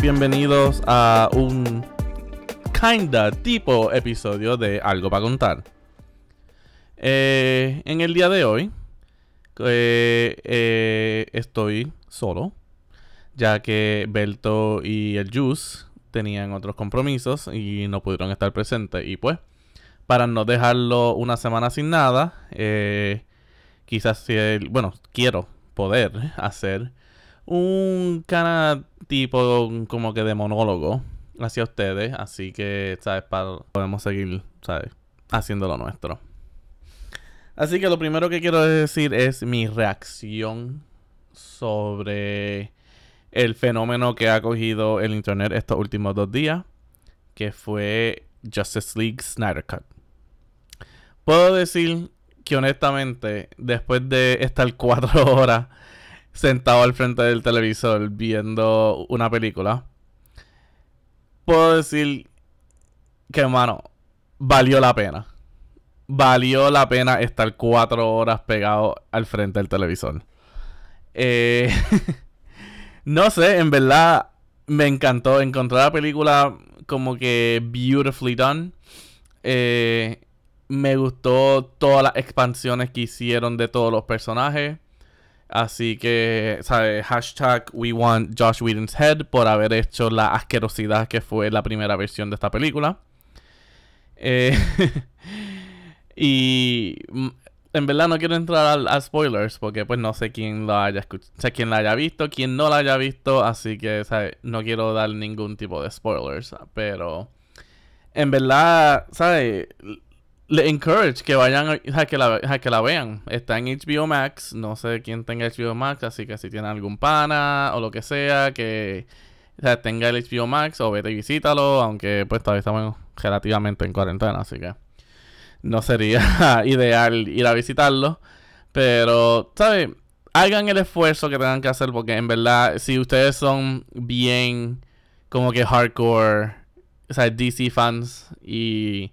bienvenidos a un kinda tipo episodio de Algo para contar. Eh, en el día de hoy eh, eh, estoy solo, ya que Belto y el Juice tenían otros compromisos y no pudieron estar presentes. Y pues, para no dejarlo una semana sin nada, quizás si bueno, quiero poder hacer un canal tipo como que de monólogo hacia ustedes. Así que, ¿sabes? Para, podemos seguir, ¿sabes? Haciendo lo nuestro. Así que lo primero que quiero decir es mi reacción sobre el fenómeno que ha cogido el internet estos últimos dos días, que fue Justice League Snyder Cut. Puedo decir que honestamente, después de estar cuatro horas sentado al frente del televisor viendo una película, puedo decir que, hermano, valió la pena. Valió la pena estar cuatro horas pegado al frente del televisor. Eh, no sé, en verdad me encantó. encontrar la película como que beautifully done. Eh, me gustó todas las expansiones que hicieron de todos los personajes. Así que, ¿sabes? Hashtag we want Josh Whedon's head por haber hecho la asquerosidad que fue la primera versión de esta película. Eh, y mm, en verdad no quiero entrar a, spoilers porque pues no sé quién lo haya sé quién la haya visto, quién no la haya visto, así que ¿sabes? no quiero dar ningún tipo de spoilers, pero en verdad, ¿sabes? Le encourage que vayan a que, la, que la vean. Está en HBO Max. No sé quién tenga HBO Max, así que si tiene algún pana o lo que sea, que tenga el HBO Max o vete y visítalo. Aunque pues todavía estamos relativamente en cuarentena, así que no sería ideal ir a visitarlo. Pero, ¿sabes? Hagan el esfuerzo que tengan que hacer porque en verdad, si ustedes son bien como que hardcore, o sea, DC fans y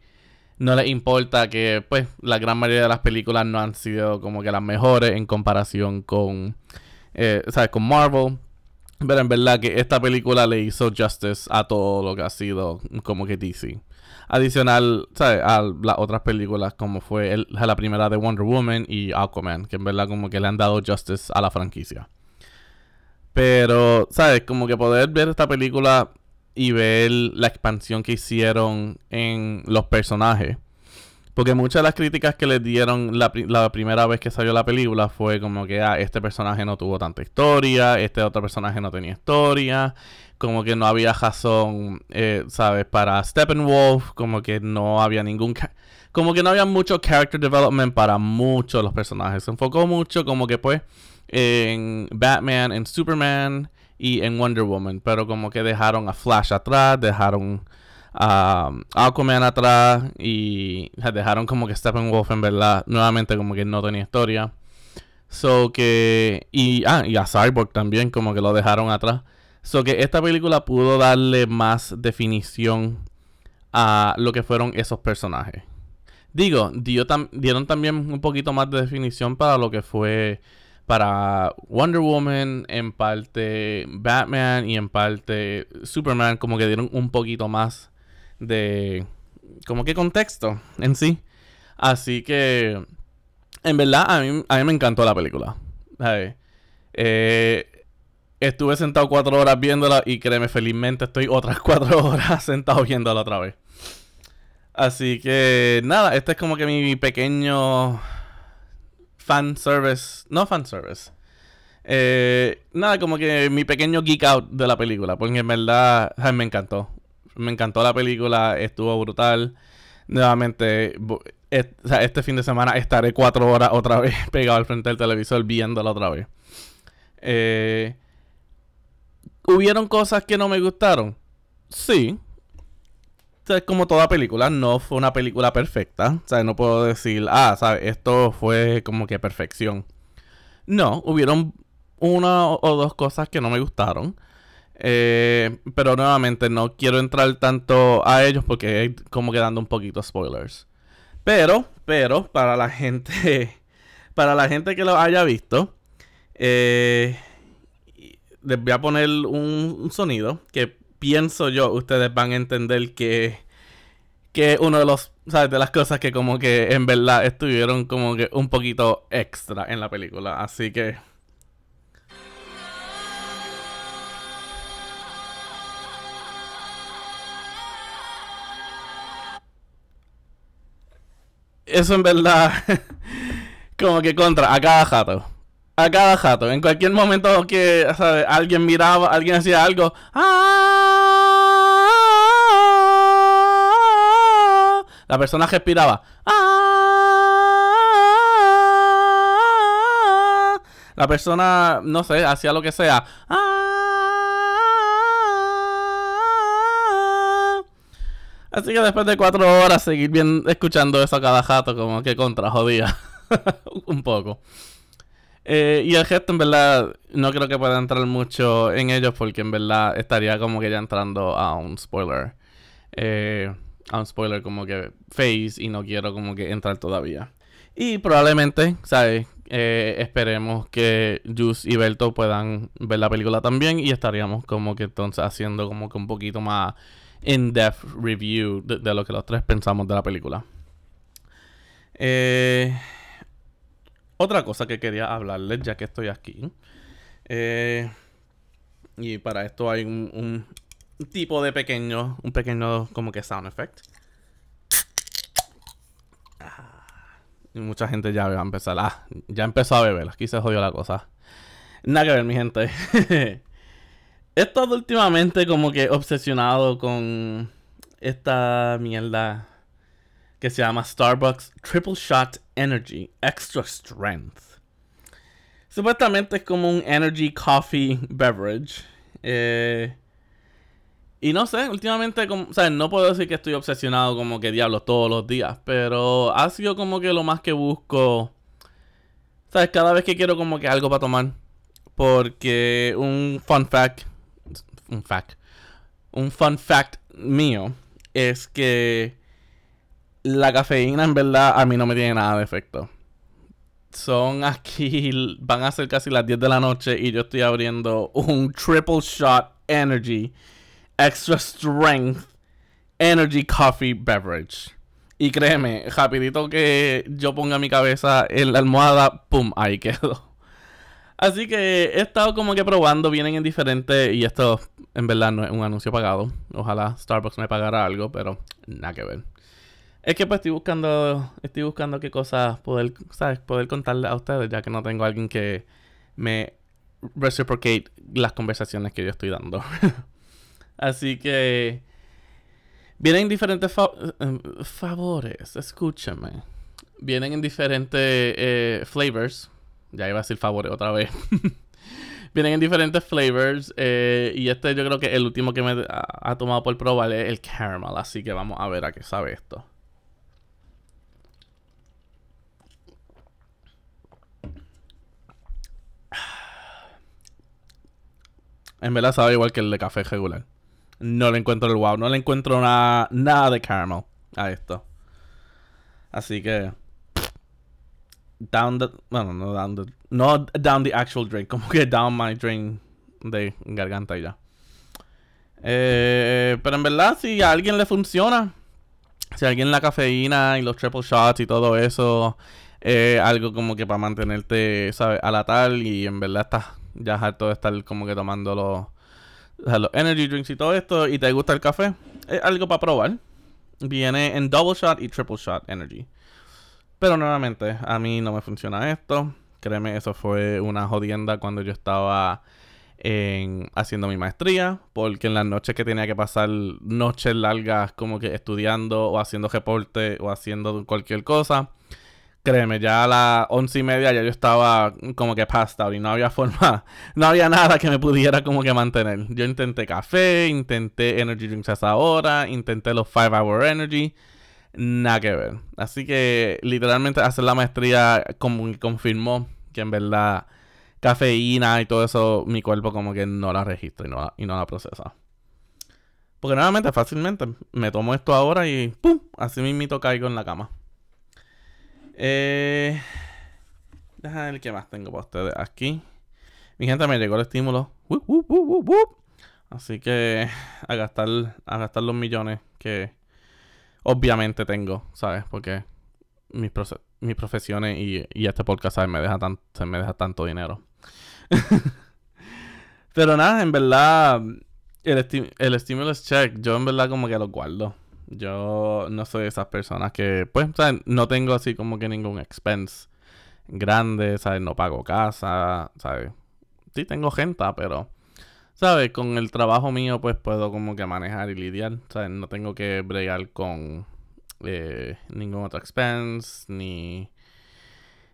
no les importa que pues la gran mayoría de las películas no han sido como que las mejores en comparación con eh, ¿sabes? con Marvel pero en verdad que esta película le hizo justice a todo lo que ha sido como que DC adicional ¿sabes? a las otras películas como fue la primera de Wonder Woman y Aquaman que en verdad como que le han dado justice a la franquicia pero sabes como que poder ver esta película y ver la expansión que hicieron en los personajes. Porque muchas de las críticas que les dieron la, primera vez que salió la película fue como que ah, este personaje no tuvo tanta historia, este otro personaje no tenía historia, como que no había razón, eh, ¿sabes? Para Steppenwolf, como que no había ningún... Como que no había mucho character development para muchos de los personajes. Se enfocó mucho como que pues en Batman, en Superman y en Wonder Woman, pero como que dejaron a Flash atrás, dejaron a Aquaman atrás y dejaron como que Steppenwolf en verdad nuevamente como que no tenía historia. So que y ah, y a Cyborg también como que lo dejaron atrás. So que esta película pudo darle más definición a lo que fueron esos personajes. Digo, dieron también un poquito más de definición para lo que fue para Wonder Woman, en parte Batman y en parte Superman, como que dieron un poquito más de como que contexto en sí. Así que en verdad a mí, a mí me encantó la película. Eh, estuve sentado cuatro horas viéndola y créeme, felizmente estoy otras cuatro horas sentado viéndola otra vez. Así que nada, este es como que mi pequeño fan service. No fan service. Eh, nada, como que mi pequeño geek out de la película. Porque en verdad me encantó. Me encantó la película, estuvo brutal. Nuevamente, este fin de semana estaré cuatro horas otra vez pegado al frente del televisor viéndola otra vez. Eh, ¿Hubieron cosas que no me gustaron? Sí, es como toda película, no fue una película perfecta. O sea, no puedo decir, ah, ¿sabes? Esto fue como que perfección. No, hubieron una o dos cosas que no me gustaron. Eh, pero nuevamente no quiero entrar tanto a ellos porque como que dando un poquito spoilers. Pero, pero, para la gente, para la gente que lo haya visto, eh, les voy a poner un, sonido que pienso yo, ustedes van a entender que, que uno de los, ¿sabes? De las cosas que como que en verdad estuvieron como que un poquito extra en la película. Así que... Eso en verdad, como que contra a cada jato a cada jato. En cualquier momento que alguien miraba, alguien hacía algo. ¡Ah! La persona respiraba. ¡Ah! La persona, no sé, hacía lo que sea. ¡Ah! Así que después de cuatro horas seguir bien escuchando eso a cada jato, como que contra jodía. Un poco. Eh, y el gesto, en verdad, no creo que pueda entrar mucho en ellos porque en verdad estaría como que ya entrando a un spoiler. Eh, a un spoiler como que face y no quiero como que entrar todavía. Y probablemente, ¿sabes? Eh, esperemos que Juice y Berto puedan ver la película también y estaríamos como que entonces haciendo como que un poquito más in-depth review de, de lo que los tres pensamos de la película. Eh... Otra cosa que quería hablarles, ya que estoy aquí. Eh, y para esto hay un, tipo de pequeño, un pequeño como que sound effect. Ah, y mucha gente ya va a empezar. Ah, ya empezó a beber. Aquí se jodió la cosa. Nada que ver, mi gente. He estado últimamente como que obsesionado con esta mierda que se llama Starbucks Triple Shot Energy Extra Strength. Supuestamente es como un energy coffee beverage. Eh, y no sé, últimamente, como, o no puedo decir que estoy obsesionado como que diablo todos los días, pero ha sido como que lo más que busco. ¿Sabes? Cada vez que quiero como que algo para tomar. Porque un fun fact. Un fact. Un fun fact mío es que la cafeína en verdad a mí no me tiene nada de efecto. Son aquí, van a ser casi las 10 de la noche y yo estoy abriendo un triple shot energy, extra strength energy coffee beverage. Y créeme, rapidito que yo ponga mi cabeza en la almohada, pum, ahí quedo. Así que he estado como que probando, vienen en diferentes, y esto en verdad no es un anuncio pagado. Ojalá Starbucks me pagara algo, pero nada que ver. Es que pues estoy buscando, estoy buscando qué cosas poder, ¿sabes? Poder contarle a ustedes, ya que no tengo a alguien que me reciprocate las conversaciones que yo estoy dando. Así que vienen diferentes em, favores, escúchame. Vienen en diferentes eh, flavors. Ya iba a decir favores otra vez. vienen en diferentes flavors. Eh, y este yo creo que el último que me ha, ha tomado por probar es el caramel. Así que vamos a ver a qué sabe esto. En verdad sabe igual que el de café regular. No le encuentro el wow. No le encuentro nada, nada de caramel a esto. Así que. Down the. Bueno, no down the. No down the actual drink. Como que down my drink de garganta y ya. Eh, pero en verdad, si a alguien le funciona. Si a alguien la cafeína y los triple shots y todo eso. Eh, algo como que para mantenerte, ¿sabes? A la tal. Y en verdad estás ya harto de estar como que tomando los, los energy drinks y todo esto, y te gusta el café, es algo para probar. Viene en double shot y triple shot energy. Pero nuevamente, a mí no me funciona esto. Créeme, eso fue una jodienda cuando yo estaba en, haciendo mi maestría. Porque en las noches que tenía que pasar noches largas como que estudiando o haciendo reporte o haciendo cualquier cosa Créeme, ya a las once y media ya yo estaba como que pasta y no había forma, no había nada que me pudiera como que mantener. Yo intenté café, intenté energy drinks a esa hora, intenté los 5 hour energy, nada que ver. Así que literalmente hacer la maestría como confirmó que en verdad cafeína y todo eso mi cuerpo como que no la registra y no la, y no la procesa. Porque nuevamente fácilmente me tomo esto ahora y ¡pum! Así mismito caigo en la cama. Eh, déjame ver qué más tengo para ustedes aquí. Mi gente, me llegó el estímulo Así que a gastar, a gastar los millones que obviamente tengo, ¿sabes? Porque mis, mis profesiones y, y, este podcast, ¿sabes? Me deja, tan, se me deja tanto dinero. Pero nada, en verdad, el, el stimulus check, yo en verdad como que lo guardo. Yo no soy de esas personas que, pues, ¿sabes? no tengo así como que ningún expense grande, ¿sabes? No pago casa, ¿sabes? Sí tengo gente, pero, ¿sabes? Con el trabajo mío, pues puedo como que manejar y lidiar, ¿sabes? No tengo que bregar con eh, ningún otro expense, ni,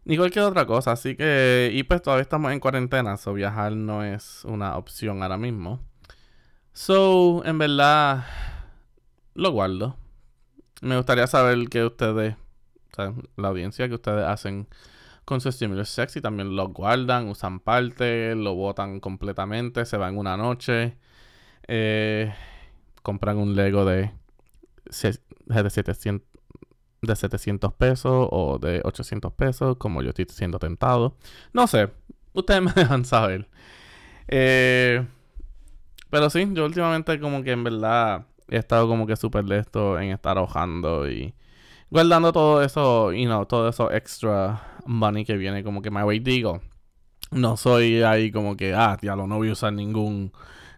ni cualquier otra cosa. Así que, y pues todavía estamos en cuarentena, so viajar no es una opción ahora mismo. So, en verdad, lo guardo. Me gustaría saber que ustedes, la audiencia, que ustedes hacen con su estímulo sexy. También lo guardan, usan parte, lo botan completamente, se van una noche. Eh, compran un Lego de, de 700 de 700 pesos o de 800 pesos, como yo estoy siendo tentado. No sé, ustedes me dejan saber. Eh, pero sí, yo últimamente como que en verdad he estado como que súper esto en estar ahorrando y guardando todo eso, y no, todo eso extra money que viene como que my way. Digo, no soy ahí como que, ah, lo no voy a usar ningún,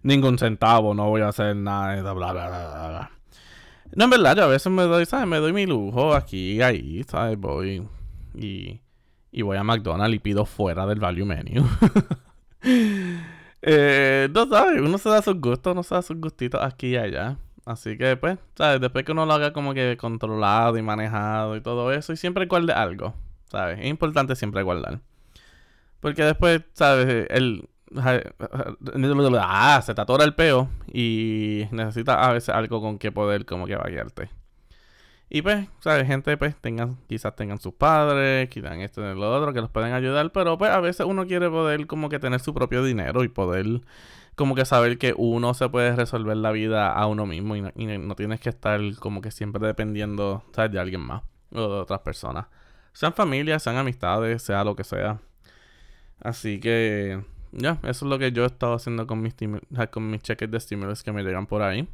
ningún centavo, no voy a hacer nada, bla, bla, bla, bla, bla. No, en verdad, yo a veces me doy, ¿sabes? Me doy mi lujo aquí, ahí, ¿sabes? Voy y, y voy a McDonald's y pido fuera del value menu. eh, no sabes, uno se da sus gustos, uno se da sus gustitos aquí y allá. Así que, pues, ¿sabes? Después que uno lo haga como que controlado y manejado y todo eso, y siempre guarde algo, ¿sabes? Es importante siempre guardar. Porque después, ¿sabes? El, ah, se te atora el peo y necesitas a veces algo con que poder como que bailarte. Y pues, ¿sabes? Gente, pues, tengan, quizás tengan sus padres, quizás esto y lo otro, que los pueden ayudar, pero pues a veces uno quiere poder como que tener su propio dinero y poder como que saber que uno se puede resolver la vida a uno mismo y no, tienes que estar como que siempre dependiendo. De alguien más o de otras personas. Sean familias, sean amistades, sea lo que sea. Así que ya, eso es lo que yo he estado haciendo con mis, con mis cheques de estímulos que me llegan por ahí.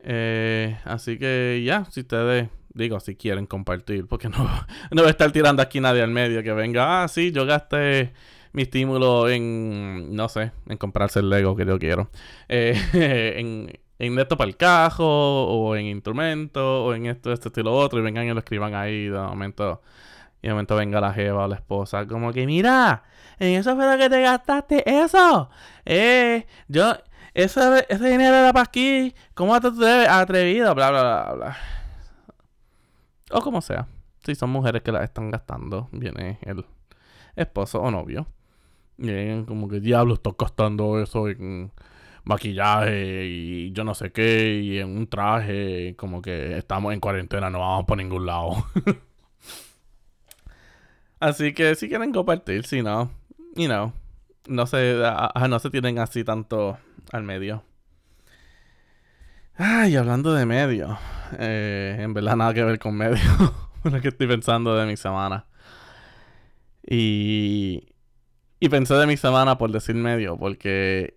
Eh, así que ya, si ustedes, digo, si quieren compartir, porque no, no voy a estar tirando aquí nadie al medio que venga, ah, sí, yo gasté mi estímulo en, no sé, en comprarse el Lego que yo quiero. Eh, en, en esto para el cajo, o en instrumentos, o en esto, esto, y lo otro, y vengan y lo escriban ahí de momento. Y de momento venga la jeva o la esposa, como que, mira, en eso fue lo que te gastaste, eso. Eh, yo, ese, ese dinero era para aquí, ¿cómo te debes atrevido? Bla, bla, bla, bla. O como sea. Si son mujeres que la están gastando, viene el esposo o novio. Y como que diablo, estoy gastando eso en maquillaje y yo no sé qué, y en un traje, como que estamos en cuarentena, no vamos por ningún lado. Así que si quieren compartir, si no, you know, no se, no se tienen así tanto al medio. Ay, hablando de medio, eh, en verdad nada que ver con medio, lo que estoy pensando de mi semana. Y, y pensé de mi semana por decir medio, porque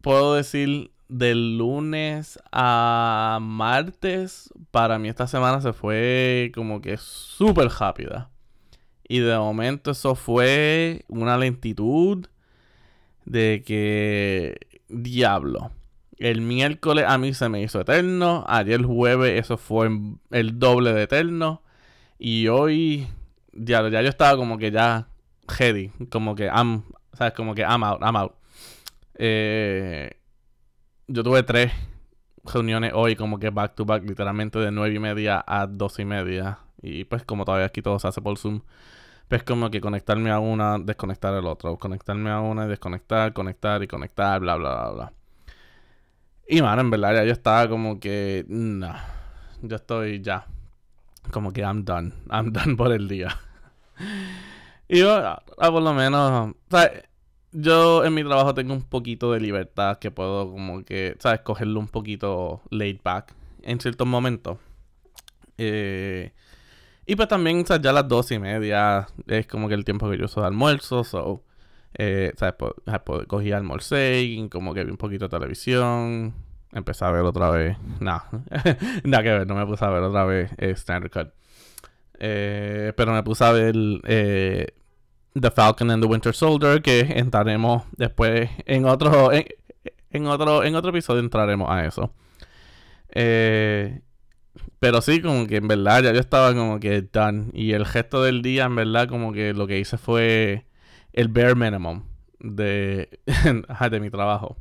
puedo decir del lunes a martes, para mí esta semana se fue como que súper rápida. Y de momento eso fue una lentitud de que diablo. El miércoles a mí se me hizo eterno. Ayer jueves eso fue el doble de eterno. Y hoy, diablo, ya yo estaba como que ya heady. Como que I'm, ¿sabes? Como que I'm out, I'm out. Eh, yo tuve tres reuniones hoy como que back to back, literalmente de nueve y media a doce y media. Y pues como todavía aquí todo se hace por Zoom pues como que conectarme a una, desconectar el otro, conectarme a una y desconectar, conectar y conectar, bla, bla, bla, bla. Y mano, en verdad ya yo estaba como que, no, yo estoy ya, como que I'm done, I'm done por el día. Y yo, a, por lo menos, ¿sabes? Yo en mi trabajo tengo un poquito de libertad que puedo como que, ¿sabes? Cogerlo un poquito laid back en ciertos momentos. Eh, y pues también, sea, ya las dos y media es como que el tiempo que yo uso de almuerzo, so Eh, ¿sabes? Cogí almorcé y como que vi un poquito de televisión. Empecé a ver otra vez. No, nada que ver, no me puse a ver otra vez eh, Standard Cut. Eh, pero me puse a ver eh, The Falcon and the Winter Soldier, que entraremos después en otro, en, otro, en otro episodio entraremos a eso. pero sí, como que en verdad ya yo estaba como que done. Y el gesto del día, en verdad, como que lo que hice fue el bare minimum de, de mi trabajo.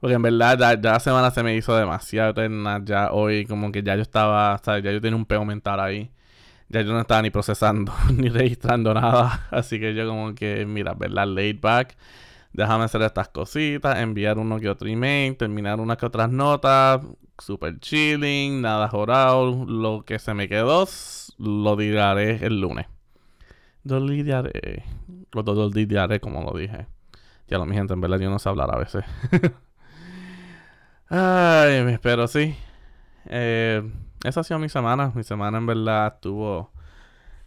Porque en verdad ya, la semana se me hizo demasiado eterna. Ya hoy como que ya yo estaba, ¿sabes? Ya yo tenía un pego mental ahí. Ya yo no estaba ni procesando ni registrando nada. Así que yo como que, mira, ¿verdad? Laid back. Déjame hacer estas cositas, enviar uno que otro email, terminar unas que otras notas. Super chilling, nada jorado. Lo que se me quedó, lo diré el lunes. Lo lidiaré. Lo lidiaré como lo dije. Ya lo, mi gente, en verdad yo no sé hablar a veces. Ay, pero sí. Eh, esa ha sido mi semana. Mi semana en verdad estuvo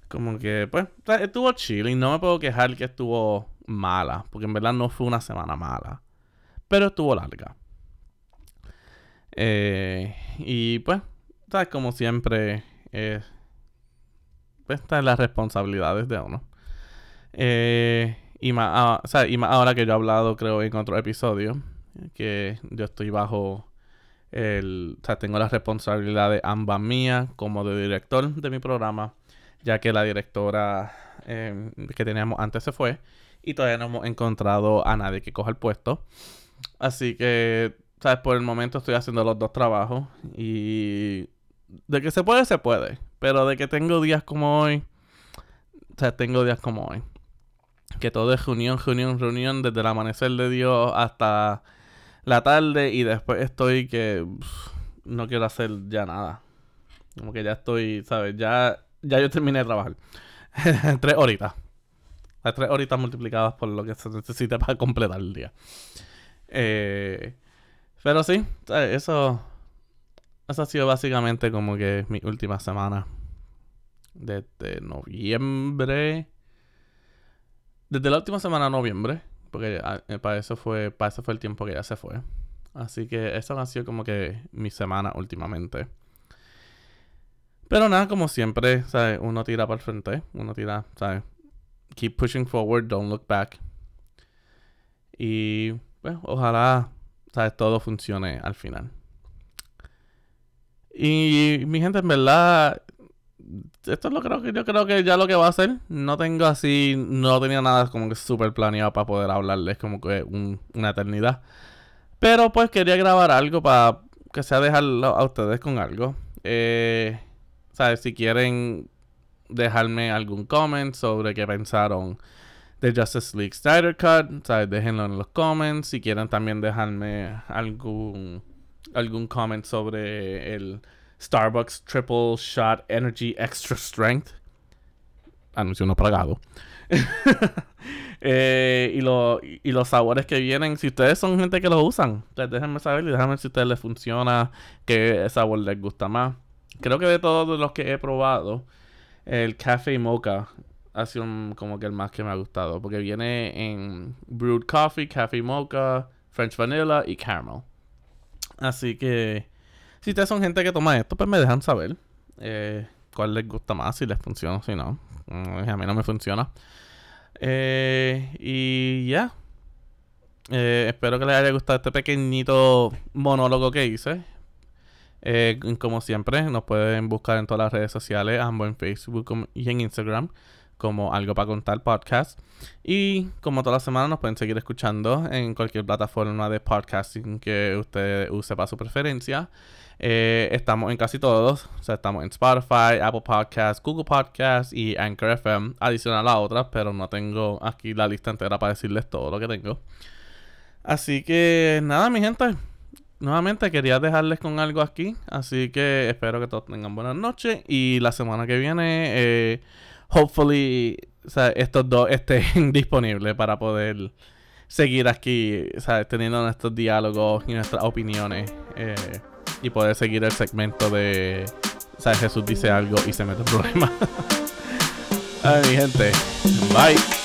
como que, pues, estuvo chilling. No me puedo quejar que estuvo mala, porque en verdad no fue una semana mala. Pero estuvo larga. Eh, y pues, ¿sabes? Como siempre, eh, pues, están las responsabilidades de uno. Eh, y, ah, y más ahora que yo he hablado, creo, en otro episodio, que yo estoy bajo el, o sea, tengo la responsabilidad de ambas mía como de director de mi programa, ya que la directora em, que teníamos antes se fue y todavía no hemos encontrado a nadie que coja el puesto. Así que, sabes, por el momento estoy haciendo los dos trabajos y de que se puede, se puede, pero de que tengo días como hoy, o sea, tengo días como hoy. Que todo es reunión, reunión, reunión, desde el amanecer de Dios hasta la tarde y después estoy que no quiero hacer ya nada. Como que ya estoy, ¿sabes? Ya, ya yo terminé de trabajar. tres horitas. Las tres horitas multiplicadas por lo que se necesita para completar el día. Eh, pero sí, eso, eso ha sido básicamente como que mi última semana. Desde noviembre. Desde la última semana de noviembre porque ah, eh, para eso fue, para eso fue el tiempo que ya se fue. Así que eso ha sido como que mi semana últimamente. Pero nada, como siempre, ¿sabes? Uno tira para el frente. Uno tira, ¿sabes? Keep pushing forward, don't look back. Y, pues, ojalá, ¿sabes? Todo funcione al final. Y mi gente, en verdad, esto es lo creo que yo creo que ya lo que va a hacer. No tengo así, no tenía nada como que súper planeado para poder hablarles como que una eternidad. Pero pues quería grabar algo para que sea dejarlo a ustedes con algo. Eh, ¿Sabes? Si quieren dejarme algún comment sobre qué pensaron de Justice League Snyder Cut, ¿sabes? Déjenlo en los comments. Si quieren también dejarme algún, algún comment sobre el Starbucks Triple Shot Energy Extra Strength. Anuncio no pagado. eh, y, lo, y los sabores que vienen, si ustedes son gente que los usan, pues déjenme saber y déjenme si a ustedes les funciona, qué sabor les gusta más. Creo que de todos los que he probado, el Café Mocha ha sido como que el más que me ha gustado. Porque viene en Brewed Coffee, Café Mocha, French Vanilla y Caramel. Así que si ustedes son gente que toma esto, pues me dejan saber eh, cuál les gusta más, si les funciona o si no. Mm, a mí no me funciona. Eh, y ya. Eh, espero que les haya gustado este pequeñito monólogo que hice. como siempre, nos pueden buscar en todas las redes sociales, ambos en Facebook y en Instagram como Algo para Contar Podcast. Y como toda la semana nos pueden seguir escuchando en cualquier plataforma de podcasting que usted use para su preferencia. Eh, estamos en casi todos. O sea, estamos en Spotify, Apple Podcasts, Google Podcasts y Anchor FM. Adicional a otras, pero no tengo aquí la lista entera para decirles todo lo que tengo. Así que nada, mi gente. Nuevamente quería dejarles con algo aquí. Así que espero que todos tengan buenas noches. Y la semana que viene, eh, hopefully, estos dos estén disponibles para poder seguir aquí, teniendo nuestros diálogos y nuestras opiniones. Eh, y poder seguir el segmento de. ¿Sabes? Jesús dice algo y se mete en problema. Ay, mi gente. Bye.